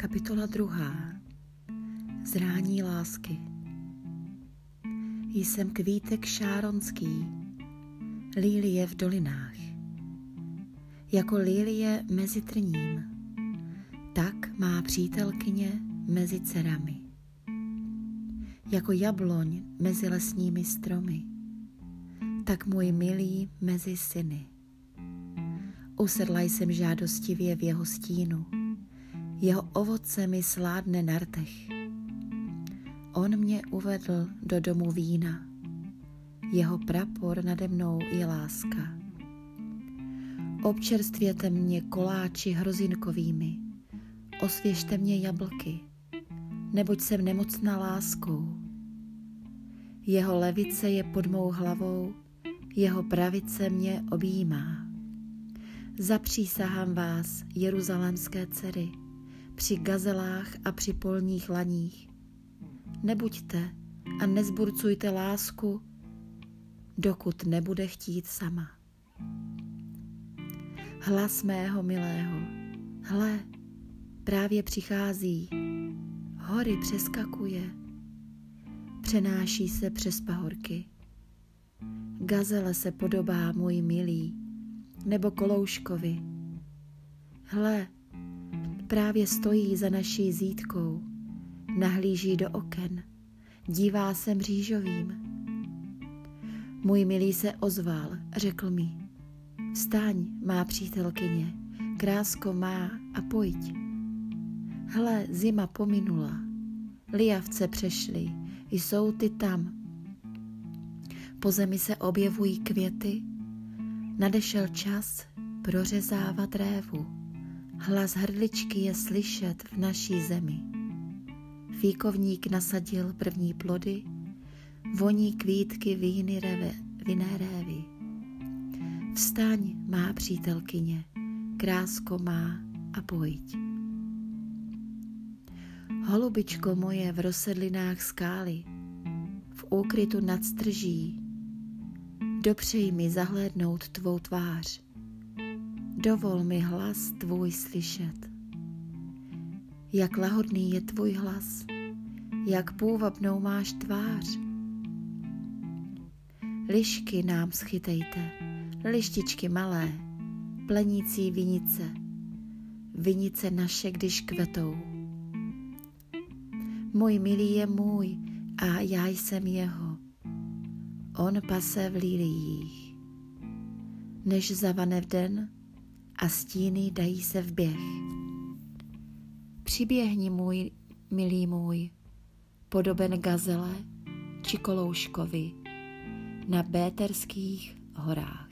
Kapitola druhá. Zrání lásky. Jsem kvítek šáronský, lílie v dolinách. Jako lílie mezi trním, tak má přítelkyně mezi dcerami. Jako jabloň mezi lesními stromy, tak můj milý mezi syny. Usedla jsem žádostivě v jeho stínu, jeho ovoce mi sládne na rtech. On mě uvedl do domu vína, jeho prapor nade mnou je láska. Občerstvěte mě koláči hrozinkovými, osvěžte mě jablky, neboť jsem nemocná láskou. Jeho levice je pod mou hlavou, jeho pravice mě objímá. Zapřísahám vás, jeruzalémské dcery, při gazelách a při polních laních. Nebuďte a nezburcujte lásku, dokud nebude chtít sama. Hlas mého milého, hle, právě přichází, hory přeskakuje, přenáší se přes pahorky. Gazele se podobá můj milý, nebo kolouškovi. Hle, právě stojí za naší zítkou, nahlíží do oken, dívá se mřížovým. Můj milý se ozval, řekl mi, vstaň, má přítelkyně, krásko má a pojď. Hle, zima pominula, liavce přešly, jsou ty tam. Po zemi se objevují květy, nadešel čas prořezávat révu. Hlas hrdličky je slyšet v naší zemi. Fíkovník nasadil první plody, voní kvítky víny reve, vinné révy. Vstaň, má přítelkyně, krásko má a pojď. Holubičko moje v rozsedlinách skály, v úkrytu nad strží, dopřej mi zahlédnout tvou tvář Dovol mi hlas tvůj slyšet. Jak lahodný je tvůj hlas, jak půvabnou máš tvář. Lišky nám schytejte, lištičky malé, plenící vinice, vinice naše, když kvetou. Můj milý je můj a já jsem jeho. On pase v líliích. Než zavane v den, a stíny dají se v běh. Přiběhni můj, milý můj, podoben gazele či kolouškovi na Béterských horách.